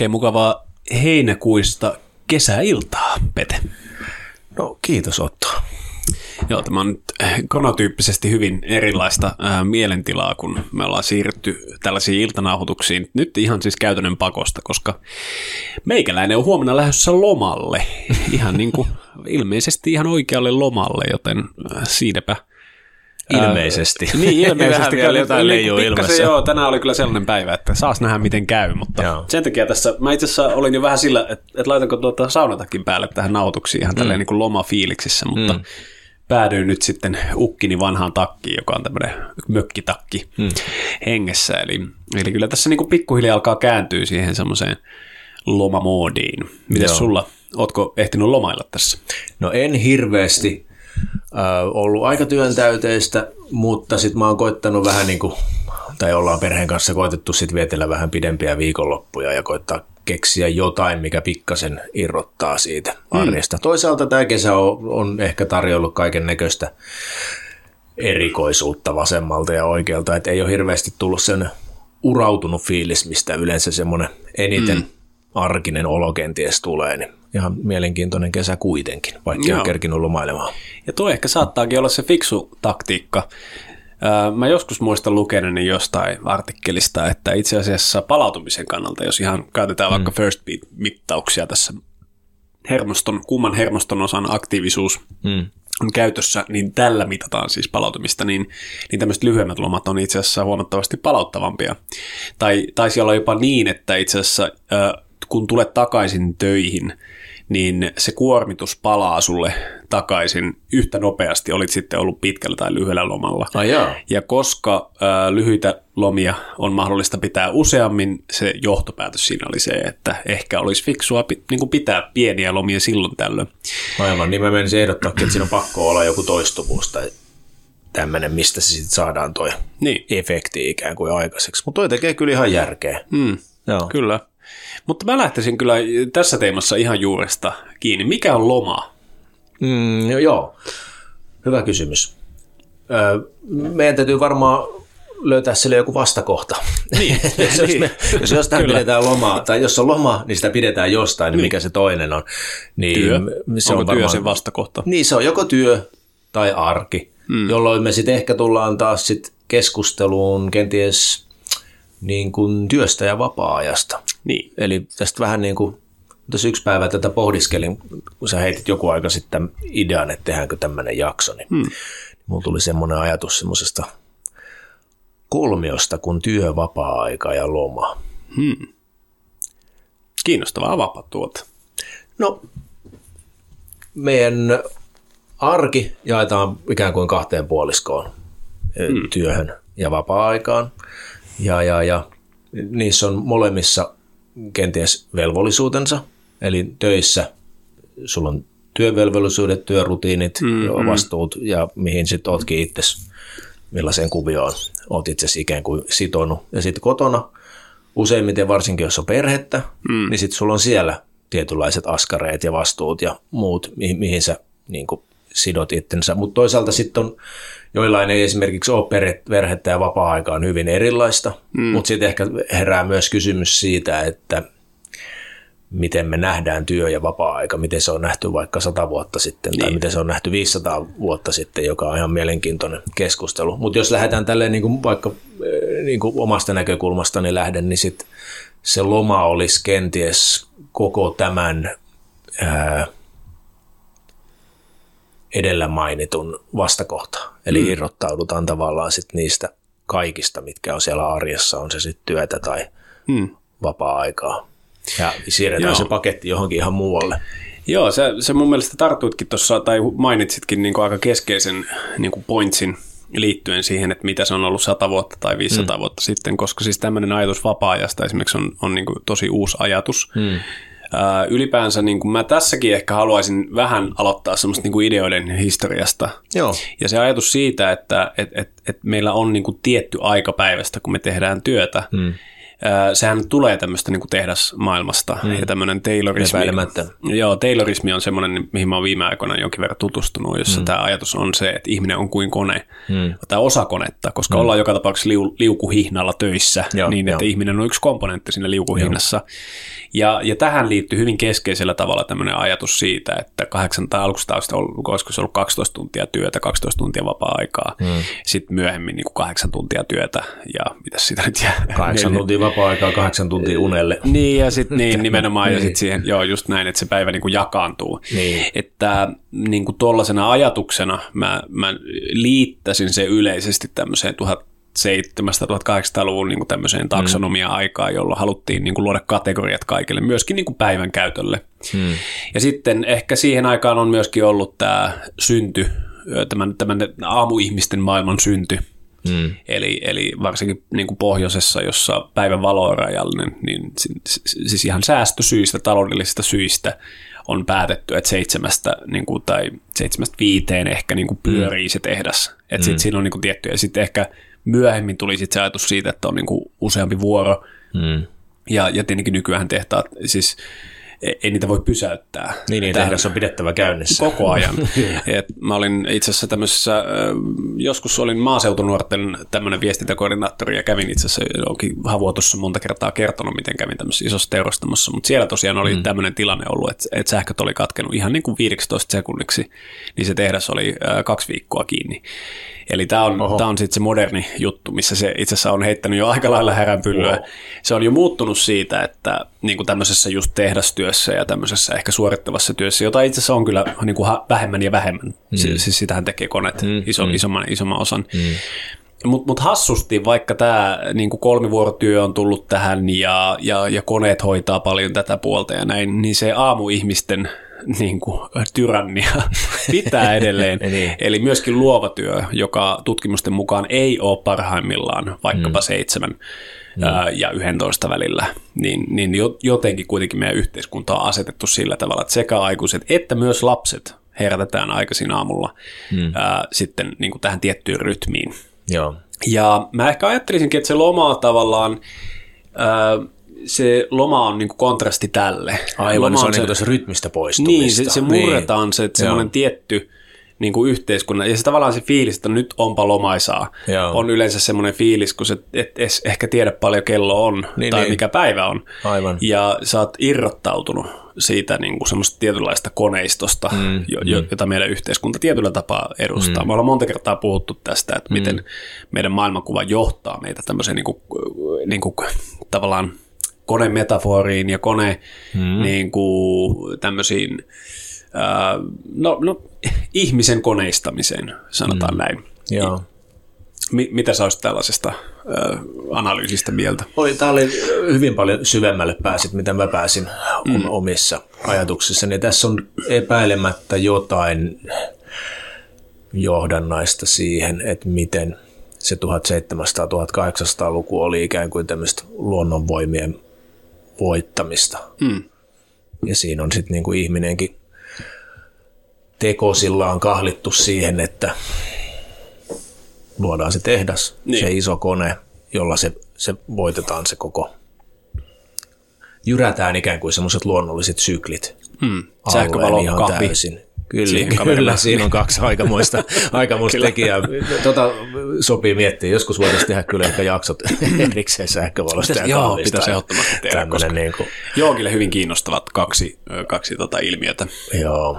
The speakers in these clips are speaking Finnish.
Oikein mukavaa heinäkuista kesäiltaa, Pete. No kiitos Otto. Joo, tämä on nyt chronotyyppisesti hyvin erilaista ää, mielentilaa, kun me ollaan siirrytty tällaisiin iltanauhoituksiin. Nyt ihan siis käytännön pakosta, koska meikäläinen on huomenna lähdössä lomalle. Ihan niin kuin, ilmeisesti ihan oikealle lomalle, joten siinäpä Ilmeisesti. Ää, niin, ilmeisesti. Vähän vielä jotain leijuu ilmassa. Joo, tänään oli kyllä sellainen päivä, että saas nähdä miten käy, mutta joo. sen takia tässä, mä itse asiassa olin jo vähän sillä, että, että laitanko tuota saunatakin päälle tähän nautuksiin ihan mm. tälleen niin kuin lomafiiliksissä, mutta mm. päädyin nyt sitten ukkini vanhaan takkiin, joka on tämmöinen mökkitakki mm. hengessä, eli, eli kyllä tässä niin kuin pikkuhiljaa alkaa kääntyä siihen semmoiseen lomamoodiin. Miten sulla, ootko ehtinyt lomailla tässä? No en hirveästi, äh, ollut aika työntäyteistä, mutta sitten mä oon koittanut vähän niin kuin, tai ollaan perheen kanssa koitettu sitten vietellä vähän pidempiä viikonloppuja ja koittaa keksiä jotain, mikä pikkasen irrottaa siitä arjesta. Mm. Toisaalta tämä kesä on, on ehkä tarjollut kaiken näköistä erikoisuutta vasemmalta ja oikealta, että ei ole hirveästi tullut sen urautunut fiilis, mistä yleensä semmoinen eniten mm. arkinen olo kenties tulee, niin ihan mielenkiintoinen kesä kuitenkin, vaikka ole kerkinyt lomailemaan. Ja tuo ehkä saattaakin olla se fiksu taktiikka. Mä joskus muistan lukeneeni jostain artikkelista, että itse asiassa palautumisen kannalta, jos ihan käytetään mm. vaikka first beat-mittauksia tässä hermoston, kumman hermoston osan aktiivisuus mm. on käytössä, niin tällä mitataan siis palautumista, niin, niin tämmöiset lyhyemmät lomat on itse asiassa huomattavasti palauttavampia. Tai taisi olla jopa niin, että itse asiassa kun tulet takaisin töihin, niin se kuormitus palaa sulle takaisin yhtä nopeasti, olit sitten ollut pitkällä tai lyhyellä lomalla. Jaa. ja koska ää, lyhyitä lomia on mahdollista pitää useammin, se johtopäätös siinä oli se, että ehkä olisi fiksua niin kuin pitää pieniä lomia silloin tällöin. Aivan, niin mä menisin ehdottaa, että siinä on pakko olla joku toistuvuus tai tämmöinen, mistä se sitten saadaan toi niin. efekti ikään kuin aikaiseksi. Mutta toi tekee kyllä ihan järkeä. Hmm. Joo. Kyllä. Mutta mä lähtisin kyllä tässä teemassa ihan juuresta kiinni. Mikä on loma? Mm, joo, hyvä kysymys. Öö, meidän täytyy varmaan löytää sille joku vastakohta. Niin, jos, niin. Me, jos jostain Kyllä. pidetään lomaa, tai jos on loma, niin sitä pidetään jostain, niin, niin mikä se toinen on. Niin työ? Se Onko on varmaan, työ sen vastakohta? Niin, se on joko työ tai arki, hmm. jolloin me sitten ehkä tullaan taas sit keskusteluun kenties niin kuin työstä ja vapaa-ajasta. Niin. Eli tästä vähän niin kuin, tässä yksi päivä tätä pohdiskelin, kun sä heitit joku aika sitten idean, että tehdäänkö tämmöinen jakso, niin hmm. mulla tuli semmoinen ajatus semmoisesta kolmiosta kuin työ, vapaa-aika ja loma. Hmm. Kiinnostavaa vapaa tuota. No, meidän arki jaetaan ikään kuin kahteen puoliskoon, hmm. työhön ja vapaa-aikaan. Ja, ja, ja niissä on molemmissa kenties velvollisuutensa, eli töissä sulla on työvelvollisuudet, työrutiinit, mm-hmm. vastuut ja mihin sitten ootkin itse, millaiseen kuvioon oot itse ikään kuin sitonut. Ja sitten kotona, useimmiten varsinkin jos on perhettä, mm. niin sitten sulla on siellä tietynlaiset askareet ja vastuut ja muut, mihin, mihin sä niin kuin sidot itsensä. Mutta toisaalta sitten on joillain ei esimerkiksi ole perhettä ja vapaa-aika on hyvin erilaista, mm. mutta sitten ehkä herää myös kysymys siitä, että miten me nähdään työ ja vapaa-aika, miten se on nähty vaikka 100 vuotta sitten niin. tai miten se on nähty 500 vuotta sitten, joka on ihan mielenkiintoinen keskustelu. Mutta jos lähdetään tälleen niin kuin vaikka eh, niin kuin omasta näkökulmastani niin lähden, niin sit se loma olisi kenties koko tämän ää, edellä mainitun vastakohta. Eli mm. irrottaudutaan tavallaan sit niistä kaikista, mitkä on siellä arjessa, on se sitten työtä tai mm. vapaa-aikaa. Ja siirretään Joo. se paketti johonkin ihan muualle. Joo, se, se mun mielestä tarttuitkin tuossa, tai mainitsitkin niin kuin aika keskeisen niin kuin pointsin liittyen siihen, että mitä se on ollut 100 vuotta tai 500 mm. vuotta sitten, koska siis tämmöinen ajatus vapaa-ajasta esimerkiksi on, on niin kuin tosi uusi ajatus. Mm ylipäänsä niin kuin mä tässäkin ehkä haluaisin vähän aloittaa semmoista niin kuin ideoiden historiasta. Joo. Ja se ajatus siitä, että et, et, et meillä on niin kuin tietty aika päivästä, kun me tehdään työtä. Hmm. Sehän tulee tämmöistä niin tehdasmaailmasta mm. ja tämmöinen Taylorismi. Joo, Taylorismi on semmoinen, mihin mä oon viime aikoina jonkin verran tutustunut, jossa mm. tämä ajatus on se, että ihminen on kuin kone mm. tai osa konetta, koska mm. ollaan joka tapauksessa liu, liukuhihnalla töissä, joo, niin että jo. ihminen on yksi komponentti siinä liukuhihnassa. Joo. Ja, ja tähän liittyy hyvin keskeisellä tavalla tämmöinen ajatus siitä, että kahdeksan tai aluksi taas olisiko se ollut 12 tuntia työtä, 12 tuntia vapaa-aikaa, mm. sitten myöhemmin niin kuin kahdeksan tuntia työtä ja mitä sitä nyt jää? Kahdeksan tuntia vapaa-aikaa, kahdeksan tuntia unelle. Niin ja sitten niin, nimenomaan niin. ja sitten siihen, joo just näin, että se päivä niin kuin jakaantuu. Niin. Että niin kuin tuollaisena ajatuksena mä, mä liittäisin se yleisesti tämmöiseen 1700-1800-luvun niin tämmöiseen taksonomia-aikaan, jolloin haluttiin niin kuin luoda kategoriat kaikille, myöskin niin kuin päivän käytölle. Hmm. Ja sitten ehkä siihen aikaan on myöskin ollut tämä synty, tämän, tämän aamuihmisten maailman synty, Mm. Eli, eli varsinkin niin kuin pohjoisessa, jossa päivän valo on rajallinen, niin siis ihan säästösyistä, taloudellisista syistä on päätetty, että seitsemästä niin kuin, tai seitsemästä viiteen ehkä niin kuin pyörii mm. se tehdas. Että mm. sitten siinä on niin kuin tiettyjä. Sitten ehkä myöhemmin tuli sit se ajatus siitä, että on niin kuin useampi vuoro. Mm. Ja, ja tietenkin nykyään tehtaat, siis ei niitä voi pysäyttää. Niin, niin tehdas on pidettävä käynnissä. Koko ajan. Et mä olin itse asiassa tämmöisessä, joskus olin maaseutunuorten tämmöinen viestintäkoordinaattori ja kävin itse asiassa onkin Havuotossa monta kertaa kertonut, miten kävin tämmöisessä isossa teurastamossa, mutta siellä tosiaan oli mm. tämmöinen tilanne ollut, että, että sähköt oli katkenut ihan niin kuin 15 sekunniksi, niin se tehdas oli kaksi viikkoa kiinni. Eli tämä on, tää on sitten se moderni juttu, missä se itse asiassa on heittänyt jo aika lailla häränpyllyä. Wow. Se on jo muuttunut siitä, että niin kuin tämmöisessä just tehdastyössä ja tämmöisessä ehkä suorittavassa työssä, jota itse asiassa on kyllä niin kuin vähemmän ja vähemmän. Mm. Siis sitähän tekee koneet mm. iso, mm. Isomman, isomman osan. Mm. Mutta mut hassusti, vaikka tämä niinku kolmivuorotyö on tullut tähän ja, ja, ja koneet hoitaa paljon tätä puolta ja näin, niin se aamuihmisten niin kuin, tyrannia pitää edelleen. niin. Eli myöskin luova työ, joka tutkimusten mukaan ei ole parhaimmillaan vaikkapa mm. seitsemän mm. ja 11 välillä, niin, niin jotenkin kuitenkin meidän yhteiskunta on asetettu sillä tavalla, että sekä aikuiset että myös lapset herätetään aikaisin aamulla mm. ää, sitten niin kuin tähän tiettyyn rytmiin. Joo. Ja mä ehkä ajattelisinkin, että se loma tavallaan, ää, se loma on niin kuin kontrasti tälle. Aivan, loma se on, se, niin kuin rytmistä poistumista. Niin, se, se murretaan niin. se, semmoinen tietty niin kuin yhteiskunnan, ja se tavallaan se fiilis, että nyt onpa lomaisaa, Joo. on yleensä semmoinen fiilis, kun sä et et ehkä tiedä paljon kello on, niin, tai niin. mikä päivä on, Aivan. ja sä oot irrottautunut siitä niin kuin semmoista tietynlaista koneistosta, mm, jo, mm. jota meidän yhteiskunta tietyllä tapaa edustaa. Mm. Me ollaan monta kertaa puhuttu tästä, että mm. miten meidän maailmankuva johtaa meitä tämmöiseen niin kuin, niin kuin, tavallaan konemetaforiin ja kone mm. niin kuin, tämmöisiin ää, no, no, ihmisen koneistamiseen, sanotaan mm. näin. Joo. M- mitä sä olisit tällaisesta äh, analyysistä mieltä? Oi, tämä oli hyvin paljon syvemmälle pääsit, mitä mä pääsin mm. omissa ajatuksissani. Tässä on epäilemättä jotain johdannaista siihen, että miten se 1700-1800-luku oli ikään kuin tämmöistä luonnonvoimien voittamista. Mm. Ja siinä on sitten niin kuin ihminenkin tekosillaan kahlittu siihen, että luodaan se tehdas, niin. se iso kone, jolla se, se voitetaan se koko, jyrätään ikään kuin semmoiset luonnolliset syklit. Hmm. Sähkövalo, kahvi. Täysin. Kyllä, kyllä siinä on kaksi aikamoista, aikamoista tekijää. Tota, sopii miettiä. Joskus voitaisiin tehdä kyllä ehkä jaksot erikseen sähkövalosta ja Joo, pitäisi ehdottomasti tehdä, koska niin kuin... Joogille hyvin kiinnostavat kaksi, kaksi tota ilmiötä. Joo.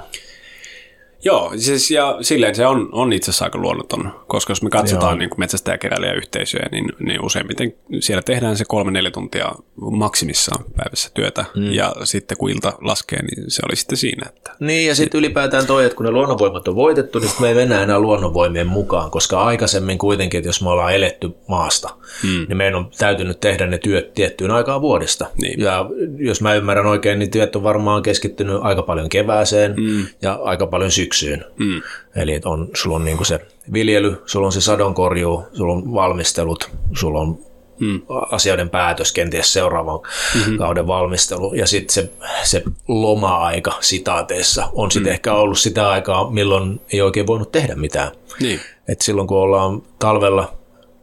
Joo, siis ja silleen se on, on itse asiassa aika luonnoton, koska jos me katsotaan niin metsästäjäkeräilijäyhteisöjä, niin, niin useimmiten siellä tehdään se kolme-neljä tuntia maksimissaan päivässä työtä, mm. ja sitten kun ilta laskee, niin se oli sitten siinä. Että... Niin, ja sitten ylipäätään toi, että kun ne luonnonvoimat on voitettu, niin me ei mennä enää luonnonvoimien mukaan, koska aikaisemmin kuitenkin, että jos me ollaan eletty maasta, mm. niin meidän on täytynyt tehdä ne työt tiettyyn aikaan vuodesta. Niin. Ja jos mä ymmärrän oikein, niin työt on varmaan keskittynyt aika paljon kevääseen mm. ja aika paljon syksyyn syksyyn. Mm. Eli on, sulla on niin se viljely, sulla on se sadonkorjuu, sulla on valmistelut, sulla on mm. asioiden päätös, kenties seuraavan mm-hmm. kauden valmistelu. Ja sitten se, se loma-aika sitaateessa on sitten mm. ehkä ollut sitä aikaa, milloin ei oikein voinut tehdä mitään. Niin. Et silloin kun ollaan talvella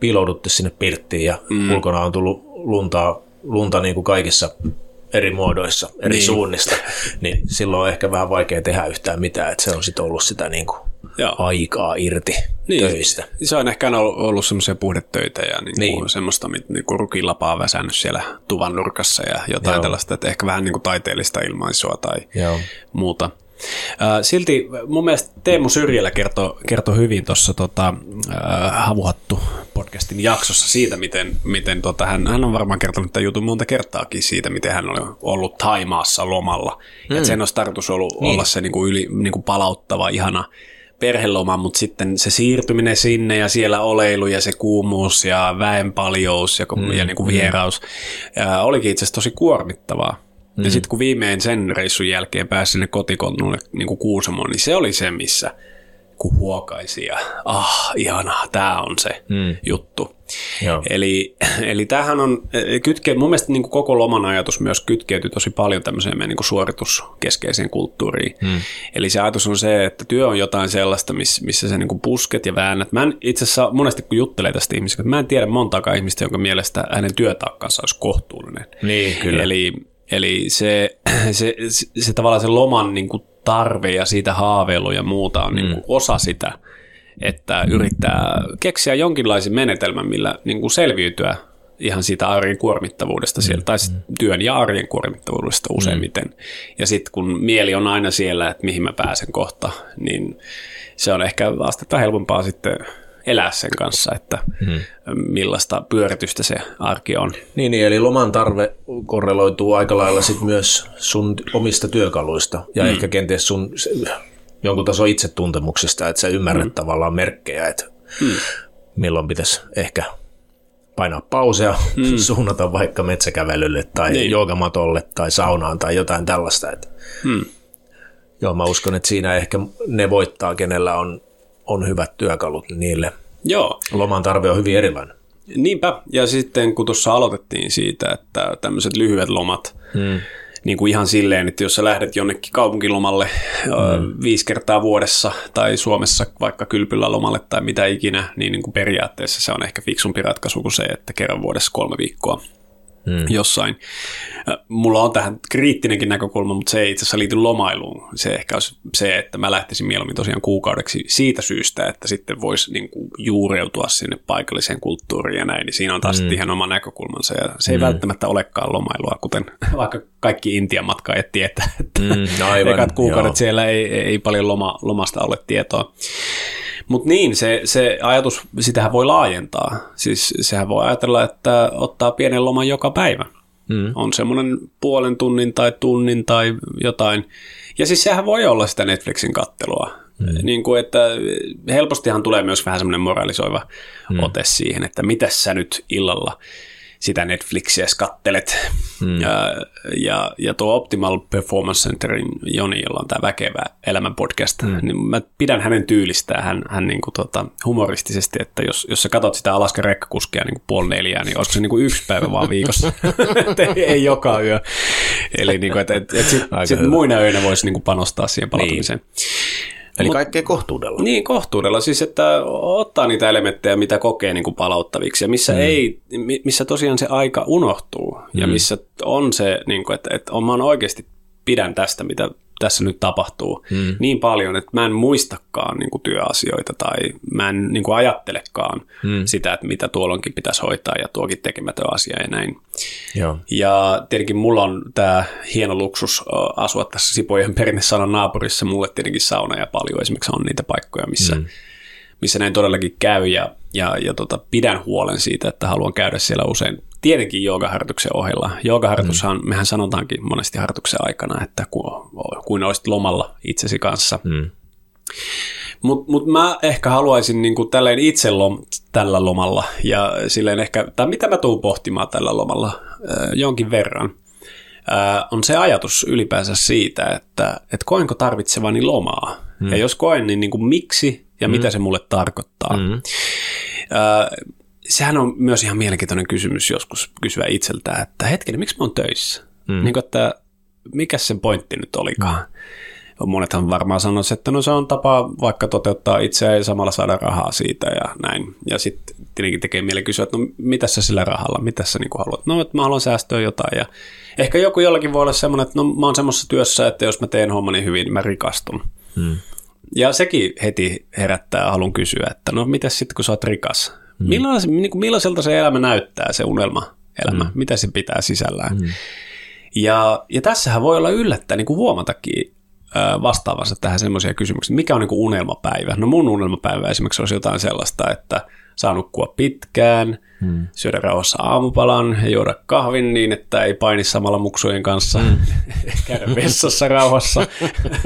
piilouduttu sinne pirttiin ja mm. ulkona on tullut luntaa lunta niin kuin kaikissa eri muodoissa, eri Niin. suunnista, niin silloin on ehkä vähän vaikea tehdä yhtään mitään, että se on sitten ollut sitä niin kuin Joo. aikaa irti Niin. töistä. Se on ehkä ollut, ollut semmoisia puhdetöitä ja niin Niin. niin. semmoista, niin kuin rukilapaa väsännyt siellä tuvan nurkassa ja jotain. Joo. tällaista, että ehkä vähän niin kuin taiteellista ilmaisua tai Joo. muuta. Silti mun mielestä Teemu Syrjälä kertoi, kertoi hyvin tuossa tota, Havuhattu podcastin jaksossa siitä, miten, miten tota, hän, hän on varmaan kertonut tämän jutun monta kertaakin siitä, miten hän oli ollut Taimaassa lomalla. Mm. Ja sen olisi tarkoitus ollut niin. olla se niin kuin yli, niin kuin palauttava, ihana perheloma, mutta sitten se siirtyminen sinne ja siellä oleilu ja se kuumuus ja väenpaljous ja, mm. ja niin kuin vieraus ää, olikin itse asiassa tosi kuormittavaa. Mm. Ja sitten kun viimein sen reissun jälkeen pääsi sinne kotikonnulle niin kuin Kuusamoon, niin se oli se, missä kun huokaisi ja ah, ihanaa, tämä on se mm. juttu. Joo. Eli, eli tämähän on, kytke, mun mielestä niin kuin koko loman ajatus myös kytkeytyy tosi paljon tämmöiseen meidän niin kuin suorituskeskeiseen kulttuuriin. Hmm. Eli se ajatus on se, että työ on jotain sellaista, missä, missä sä niin kuin pusket ja väännät. Mä en itse asiassa monesti kun juttelee tästä ihmistä, että mä en tiedä montaakaan ihmistä, jonka mielestä hänen työtaakkansa olisi kohtuullinen. Niin, kyllä. Eli, eli se, se, se, se tavallaan se loman niin kuin tarve ja siitä haaveilu ja muuta on mm. niin kuin osa sitä, että yrittää keksiä jonkinlaisen menetelmän, millä niin kuin selviytyä ihan siitä arjen kuormittavuudesta siellä, tai sit työn ja arjen kuormittavuudesta useimmiten. Mm. Ja sitten kun mieli on aina siellä, että mihin mä pääsen kohta, niin se on ehkä astetta helpompaa sitten elää sen kanssa, että hmm. millaista pyöritystä se arki on. Niin, niin, eli loman tarve korreloituu aika lailla sit myös sun omista työkaluista ja mm. ehkä kenties sun jonkun tason itsetuntemuksesta, että sä ymmärrät mm. tavallaan merkkejä, että mm. milloin pitäisi ehkä painaa pausea, mm. suunnata vaikka metsäkävelylle tai niin. Joogamatolle tai saunaan tai jotain tällaista. Että Hmm. Joo, mä uskon, että siinä ehkä ne voittaa, kenellä on, on hyvät työkalut, niille Joo, loman tarve on hyvin erilainen. niinpä. Ja sitten kun tuossa aloitettiin siitä, että tämmöiset lyhyet lomat, hmm. niin kuin ihan silleen, että jos sä lähdet jonnekin kaupunkilomalle hmm. viisi kertaa vuodessa tai Suomessa vaikka kylpyllä lomalle tai mitä ikinä, niin, niin kuin periaatteessa se on ehkä fiksumpi ratkaisu kuin se, että kerran vuodessa kolme viikkoa hmm. jossain. Mulla on tähän kriittinenkin näkökulma, mutta se ei itse asiassa liity lomailuun. Se ehkä olisi se, että mä lähtisin mieluummin tosiaan kuukaudeksi siitä syystä, että sitten voisi niin kuin juureutua sinne paikalliseen kulttuuriin ja näin, niin siinä on taas mm. ihan oma näkökulmansa. Ja se ei mm. välttämättä olekaan lomailua, kuten vaikka kaikki Intian matkaajat tietää, että Mm, aivan, ekat kuukaudet joo. siellä ei, ei paljon loma, lomasta ole tietoa. Mutta niin, se, se ajatus, sitähän voi laajentaa. Siis sehän voi ajatella, että ottaa pienen loman joka päivä. Mm. On semmoinen puolen tunnin tai tunnin tai jotain. Ja siis sehän voi olla sitä Netflixin kattelua. Mm. Niin kuin, että helpostihan tulee myös vähän semmoinen moralisoiva mm. ote siihen, että mitä sä nyt illalla sitä Netflixiä kattelet. Mm. Ja, ja, ja tuo Optimal Performance Centerin Joni, jolla on tämä Väkevä elämän podcast, mm. niin mä pidän hänen tyylistään hän, hän niin kuin tota, humoristisesti, että jos, jos sä katsot sitä Alaska rekkakuskia niin kuin puoli neljää, niin olisiko se niin kuin yksi päivä vaan viikossa, ei, ei joka yö. Eli niin kuin, että, että, että sitten sit hyvä. muina öinä voisi niin kuin panostaa siihen palautumiseen. Eli kaikkea kohtuudella. Niin, kohtuudella. Siis, että ottaa niitä elementtejä, mitä kokee niin kuin palauttaviksi ja missä, mm. ei, mi- missä tosiaan se aika unohtuu mm. ja missä on se, niin kuin, että, että mä oikeasti pidän tästä, mitä tässä nyt tapahtuu mm. niin paljon, että mä en muistakaan niin kuin työasioita tai mä en niin kuin ajattelekaan mm. sitä, että mitä tuolloinkin pitäisi hoitaa ja tuokin tekemätön asia ja näin. Joo. Ja tietenkin mulla on tämä hieno luksus asua tässä Sipojen perinnesanan naapurissa. Mulle tietenkin sauna ja paljon esimerkiksi on niitä paikkoja, missä, mm. missä näin todellakin käy. Ja, ja, ja tota, pidän huolen siitä, että haluan käydä siellä usein. Tietenkin joogaharjoituksen ohella. Joogaharjoitushan, mm. mehän sanotaankin monesti harjoituksen aikana, että kuin, kuin olisit lomalla itsesi kanssa. Mm. Mutta mut mä ehkä haluaisin niinku tälleen itse lom, tällä lomalla ja silleen ehkä, tai mitä mä tuun pohtimaan tällä lomalla äh, jonkin verran, äh, on se ajatus ylipäänsä siitä, että et koenko tarvitsevani lomaa. Mm. Ja jos koen, niin niinku miksi ja mm. mitä se mulle tarkoittaa. Mm. Äh, sehän on myös ihan mielenkiintoinen kysymys joskus kysyä itseltään, että hetkinen, miksi mä oon töissä? Mm. Niin kuin, että mikä sen pointti nyt olikaan? monethan varmaan sanoisi, että no se on tapa vaikka toteuttaa itseä ja samalla saada rahaa siitä ja näin. Ja sitten tietenkin tekee mieli kysyä, että no mitä sä sillä rahalla, mitä sä niin haluat? No, että mä haluan säästöä jotain ja ehkä joku jollakin voi olla semmoinen, että no mä oon semmoisessa työssä, että jos mä teen hommani hyvin, niin mä rikastun. Hmm. Ja sekin heti herättää halun kysyä, että no mitä sitten kun sä oot rikas? Hmm. Millaisen, niin kuin, millaiselta se elämä näyttää, se unelma elämä? Hmm. Mitä se pitää sisällään? Hmm. Ja, ja tässähän voi olla yllättää niin kuin huomatakin vastaavassa tähän semmoisia kysymyksiä. Mikä on niin kuin unelmapäivä? No mun unelmapäivä esimerkiksi olisi jotain sellaista, että saa nukkua pitkään, hmm. syödä rauhassa aamupalan ja juoda kahvin niin, että ei paini samalla muksujen kanssa, hmm. käydä vessassa rauhassa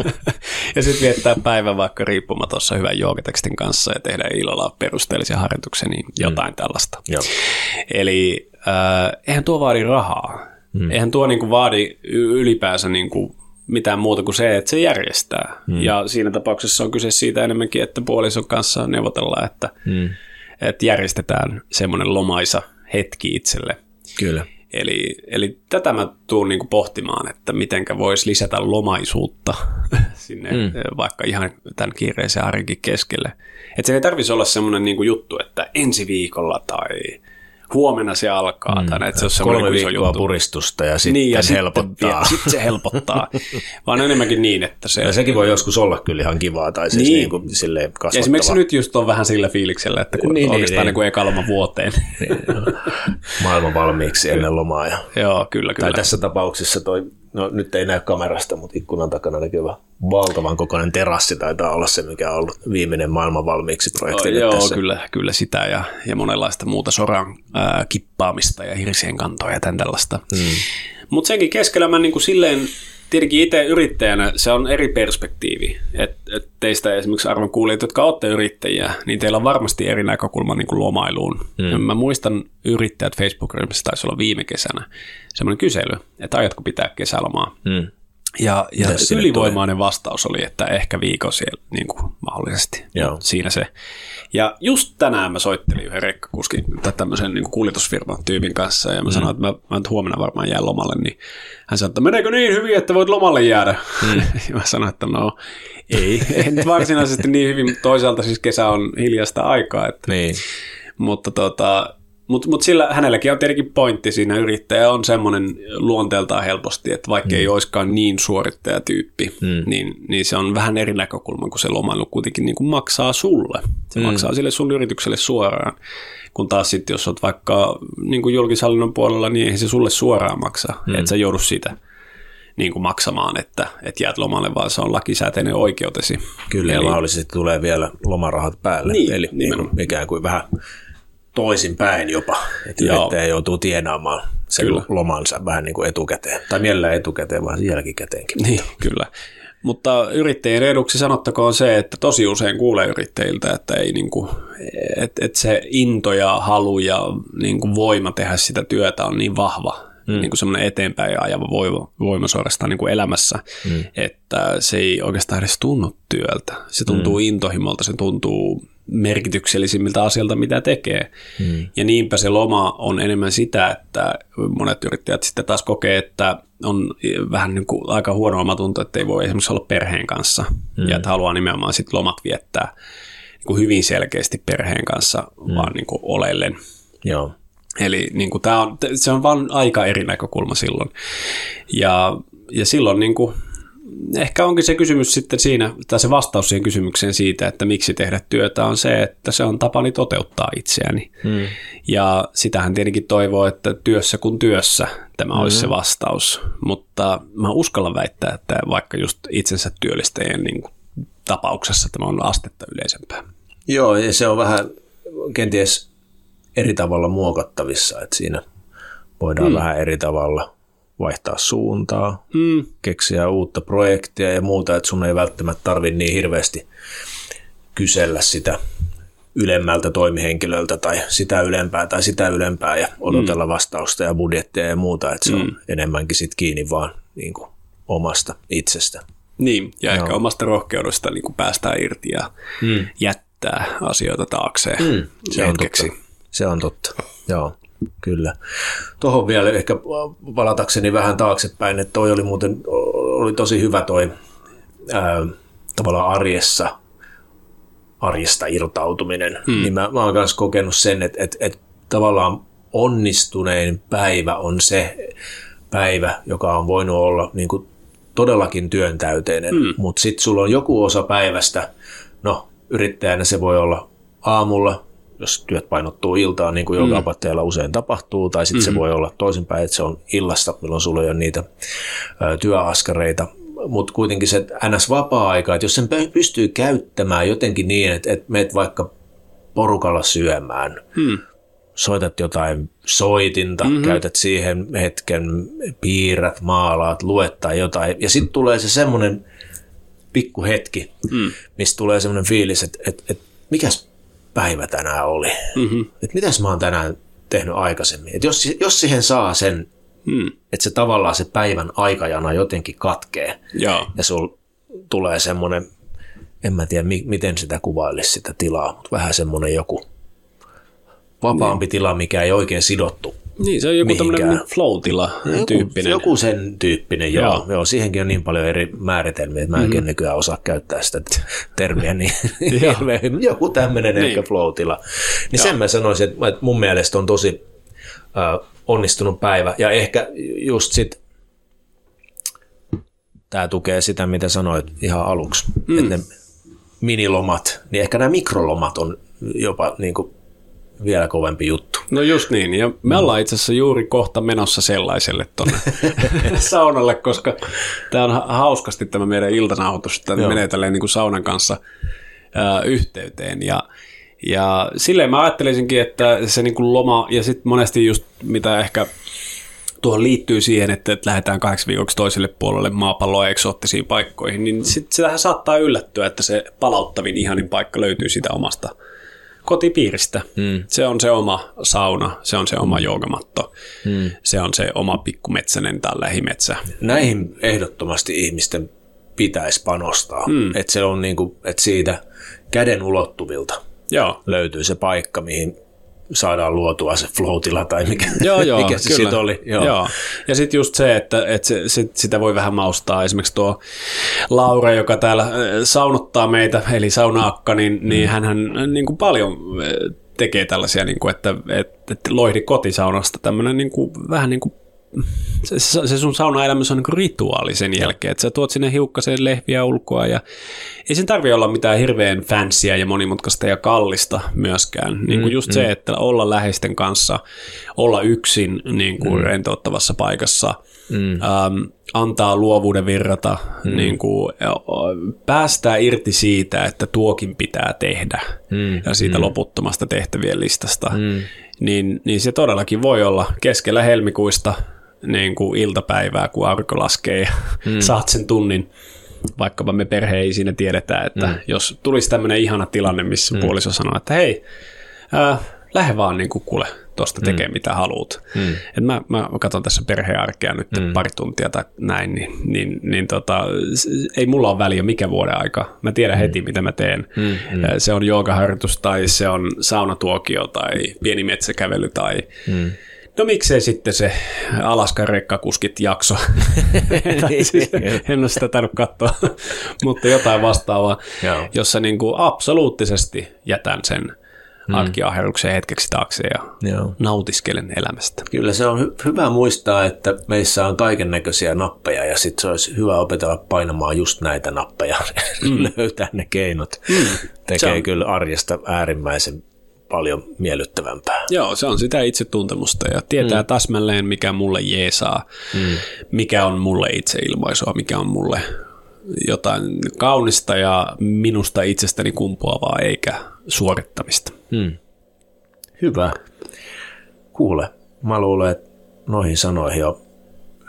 ja sitten viettää päivän vaikka riippumatossa hyvän joogatekstin kanssa ja tehdä ilolla perusteellisia harjoituksia, niin hmm. jotain hmm. tällaista. Joo. Eli äh, eihän tuo vaadi rahaa. Hmm. Eihän tuo niinku vaadi ylipäänsä niinku mitään muuta kuin se, että se järjestää. Hmm. Ja siinä tapauksessa on kyse siitä enemmänkin, että puolison kanssa neuvotellaan, että, hmm. Että järjestetään semmoinen lomaisa hetki itselle. Kyllä. Eli, eli tätä mä tuun niinku pohtimaan, että mitenkä voisi lisätä lomaisuutta sinne hmm. vaikka ihan tämän kiireisen arjenkin keskelle. Että se ei tarvitsisi olla semmoinen niinku juttu, että ensi viikolla tai huomenna se alkaa. Mm. Tai että se on Kolme viikkoa juttu. puristusta ja sitten niin, ja helpottaa. Sitten sit se helpottaa. Vaan enemmänkin niin, että se... Ja sekin voi joskus olla kyllä ihan kivaa tai siis niin. niin kuin silleen kasvattava. Esimerkiksi nyt just on vähän sillä fiiliksellä, että kun niin, oikeastaan niin, niin kuin eka loma vuoteen. Niin, Maailman valmiiksi ennen lomaa. Ja... Joo, kyllä, kyllä. Tai tässä tapauksessa toi no nyt ei näy kamerasta, mutta ikkunan takana näkyvä valtavan kokoinen terassi taitaa olla se, mikä on ollut viimeinen maailman valmiiksi projekti. Oh, joo, tässä. Kyllä, kyllä sitä ja, ja monenlaista muuta soran ää, kippaamista ja hirsien kantoa ja tämän tällaista. Hmm. Mutta senkin keskellä mä niin kuin silleen tietenkin itse yrittäjänä se on eri perspektiivi. Et, et teistä esimerkiksi arvon kuulijat, jotka olette yrittäjiä, niin teillä on varmasti eri näkökulma niin kuin lomailuun. Mm. Mä muistan yrittäjät Facebook-ryhmässä, taisi olla viime kesänä, semmoinen kysely, että aiotko pitää kesälomaa. Mm. Ja, ja ylivoimainen vastaus oli, että ehkä viikon siellä niin kuin mahdollisesti. Joo. Siinä se. Ja just tänään mä soittelin yhden rekkakuskin tai tämmöisen niin kuljetusfirman tyypin kanssa ja mä mm. sanoin, että mä, mä nyt huomenna varmaan jään lomalle, niin hän sanoi, että meneekö niin hyvin, että voit lomalle jäädä? Mm. ja mä sanoin, että no ei, en varsinaisesti niin hyvin, toisaalta siis kesä on hiljasta aikaa. Että, niin. Mutta tota, mutta mut sillä hänelläkin on tietenkin pointti siinä. Yrittäjä on semmoinen luonteeltaan helposti, että vaikka mm. ei olisikaan niin suorittajatyyppi, mm. niin, niin se on vähän eri näkökulma, kun se lomailu kuitenkin niin kuin maksaa sulle. Se mm. maksaa sille sun yritykselle suoraan. Kun taas sitten, jos olet vaikka niin kuin julkishallinnon puolella, niin eihän se sulle suoraan maksa. Mm. Että sä joudu siitä niin kuin maksamaan, että, että jäät lomalle, vaan se on lakisääteinen oikeutesi. Kyllä, Eli, ja mahdollisesti tulee vielä lomarahat päälle. Niin, Eli niin kuin, ikään kuin vähän toisinpäin jopa, että yrittäjä joutuu tienaamaan sen kyllä. lomansa vähän niin kuin etukäteen, tai mielellään etukäteen, vaan jälkikäteenkin. Niin, kyllä. Mutta yrittäjien eduksi sanottakoon se, että tosi usein kuulee yrittäjiltä, että ei niin kuin, että, että se into ja halu ja niin kuin voima tehdä sitä työtä on niin vahva, mm. niin semmoinen eteenpäin ajava voima, voima suorastaan niin kuin elämässä, mm. että se ei oikeastaan edes tunnu työltä. Se tuntuu mm. intohimolta, se tuntuu merkityksellisimmiltä asioilta, mitä tekee. Hmm. Ja niinpä se loma on enemmän sitä, että monet yrittäjät sitten taas kokee, että on vähän niin kuin aika huono omatunto, että ei voi esimerkiksi olla perheen kanssa hmm. ja että haluaa nimenomaan sitten lomat viettää niin kuin hyvin selkeästi perheen kanssa hmm. vaan niin kuin olellen. Joo. Eli niin kuin tämä on, se on vain aika eri näkökulma silloin. Ja, ja silloin niin kuin, ehkä onkin se kysymys sitten siinä, tai se vastaus siihen kysymykseen siitä, että miksi tehdä työtä on se, että se on tapani toteuttaa itseäni. Hmm. Ja sitähän tietenkin toivoo, että työssä kuin työssä tämä hmm. olisi se hmm. vastaus. Mutta mä uskallan väittää, että vaikka just itsensä työllistäjien niin tapauksessa tämä on astetta yleisempää. Joo, ja se on vähän kenties eri tavalla muokattavissa, että siinä voidaan hmm. vähän eri tavalla vaihtaa suuntaa, mm. keksiä uutta projektia ja muuta, että sun ei välttämättä tarvitse niin hirveästi kysellä sitä ylemmältä toimihenkilöltä tai sitä ylempää tai sitä ylempää ja odotella mm. vastausta ja budjettia ja muuta, että se mm. on enemmänkin sit kiinni vaan niin kuin omasta itsestä. Niin, ja no. ehkä omasta rohkeudesta niin kuin päästään irti ja mm. jättää asioita taakseen mm. Se on totta. Se on totta, joo. Kyllä. Tuohon vielä ehkä palatakseni vähän taaksepäin, että toi oli muuten oli tosi hyvä toi ää, tavallaan arjessa, arjesta irtautuminen, hmm. niin mä, mä oon myös kokenut sen, että, että, että tavallaan onnistunein päivä on se päivä, joka on voinut olla niin kuin todellakin työntäyteinen, hmm. mutta sitten sulla on joku osa päivästä, no yrittäjänä se voi olla aamulla, jos työt painottuu iltaan, niin kuin mm. joka mm. usein tapahtuu, tai sitten mm-hmm. se voi olla toisinpäin, että se on illasta, milloin sulla ei ole niitä ö, työaskareita, mutta kuitenkin se NS-vapaa-aika, että jos sen pystyy käyttämään jotenkin niin, että, että meet vaikka porukalla syömään, hmm. soitat jotain soitinta, mm-hmm. käytät siihen hetken, piirrät, maalaat, luet tai jotain, ja sitten tulee se semmoinen pikku hetki, mm. mistä tulee semmoinen fiilis, että, että, että mikäs päivä tänään oli. Mm-hmm. Että mitäs mä oon tänään tehnyt aikaisemmin. Että jos, jos siihen saa sen, mm. että se tavallaan se päivän aikajana jotenkin katkee ja, ja sul tulee semmoinen, en mä tiedä mi- miten sitä kuvailisi sitä tilaa, mutta vähän semmoinen joku vapaampi niin. tila, mikä ei oikein sidottu niin, se on joku tämmöinen flow-tila joku, tyyppinen. Joku sen tyyppinen, joo. joo. joo. Siihenkin on niin paljon eri määritelmiä, että mä enkin mm-hmm. nykyään osaa käyttää sitä termiä, niin joku tämmöinen niin. ehkä flow-tila. Niin joo. sen mä sanoisin, että mun mielestä on tosi äh, onnistunut päivä. Ja ehkä just sit tämä tukee sitä, mitä sanoit ihan aluksi, mm. että ne minilomat, niin ehkä nämä mikrolomat on jopa niin kuin vielä kovempi juttu. No just niin, ja me ollaan itse asiassa juuri kohta menossa sellaiselle tuonne saunalle, koska tämä on hauskasti tämä meidän iltanauhoitus, että menee tälleen niin kuin saunan kanssa ää, yhteyteen, ja ja silleen mä ajattelisinkin, että se niin kuin loma, ja sitten monesti just mitä ehkä tuohon liittyy siihen, että, että lähdetään kahdeksi viikoksi toiselle puolelle maapalloa eksoottisiin paikkoihin, niin sitten sitähän saattaa yllättyä, että se palauttavin ihanin paikka löytyy sitä omasta kotipiiristä. Mm. Se on se oma sauna, se on se oma joogamatto, mm. se on se oma pikkumetsänen tai lähimetsä. Näihin ehdottomasti ihmisten pitäisi panostaa, mm. että se on niinku, että siitä käden ulottuvilta Joo. löytyy se paikka, mihin saadaan luotua se flow tai mikä, joo, joo, mikä se sitten oli. Joo. Joo. Ja sitten just se, että, että se, sit, sitä voi vähän maustaa. Esimerkiksi tuo Laura, joka täällä äh, saunottaa meitä, eli saunaakka, niin, niin mm. hän niin kuin paljon äh, tekee tällaisia, niin kuin, että, että, että loihdi kotisaunasta tämmöinen niin kuin, vähän niin kuin se, se sun saunaelämys on niin rituaali sen jälkeen, että sä tuot sinne hiukkaseen lehviä ulkoa ja ei sen tarvi olla mitään hirveän fansia ja monimutkaista ja kallista myöskään. Niin kuin mm, just mm. se, että olla läheisten kanssa, olla yksin niin kuin mm. rentouttavassa paikassa, mm. ähm, antaa luovuuden virrata, mm. niin kuin, päästää irti siitä, että tuokin pitää tehdä mm. ja siitä mm. loputtomasta tehtävien listasta. Mm. Niin, niin se todellakin voi olla keskellä helmikuista niin kuin iltapäivää, kun aurinko laskee ja mm. saat sen tunnin. Vaikkapa me perhe ei siinä tiedetä, että mm. jos tulisi tämmöinen ihana tilanne, missä mm. puoliso sanoo, että hei, äh, lähde vaan niin kuin kuule tuosta mm. tekee mitä haluat. Mm. Et mä, mä katson tässä perhearkea nyt mm. pari tuntia tai näin, niin, niin, niin tota, ei mulla ole väliä mikä vuoden aika. Mä tiedän mm. heti, mitä mä teen. Mm. Mm. Se on joogaharjoitus tai se on saunatuokio tai pieni metsäkävely tai mm No miksei sitten se Alaskan rekkakuskit jakso. siis en ole sitä tainnut katsoa, mutta jotain vastaavaa, Joo. jossa niin kuin absoluuttisesti jätän sen mm. arkiaherruksen hetkeksi taakse ja Joo. nautiskelen elämästä. Kyllä se on hy- hyvä muistaa, että meissä on kaiken näköisiä nappeja ja sitten se olisi hyvä opetella painamaan just näitä nappeja, mm. löytää ne keinot. Mm. Tekee on... kyllä arjesta äärimmäisen paljon miellyttävämpää. Joo, se on sitä itsetuntemusta ja tietää mm. täsmälleen, mikä mulle jeesaa, mm. mikä on mulle itseilmaisua, mikä on mulle jotain kaunista ja minusta itsestäni kumpuavaa eikä suorittamista. Mm. Hyvä. Kuule, mä luulen, että noihin sanoihin on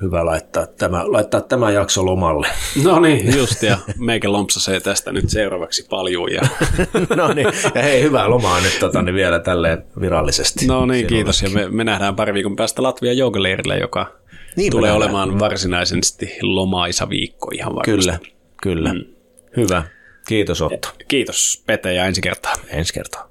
hyvä laittaa tämä, laittaa tämä jakso lomalle. No niin, just ja meikä lompsasee tästä nyt seuraavaksi paljon. Ja... no niin, ja hei, hyvää lomaa nyt tota, niin vielä tälleen virallisesti. No niin, kiitos. Ja me, me nähdään pari viikon päästä Latvia joogaleirillä, joka niin tulee olemaan varsinaisesti lomaisa viikko ihan varmasti. Kyllä, kyllä. Mm. Hyvä. Kiitos Otto. Kiitos Pete ja ensi kertaa. Ensi kertaa.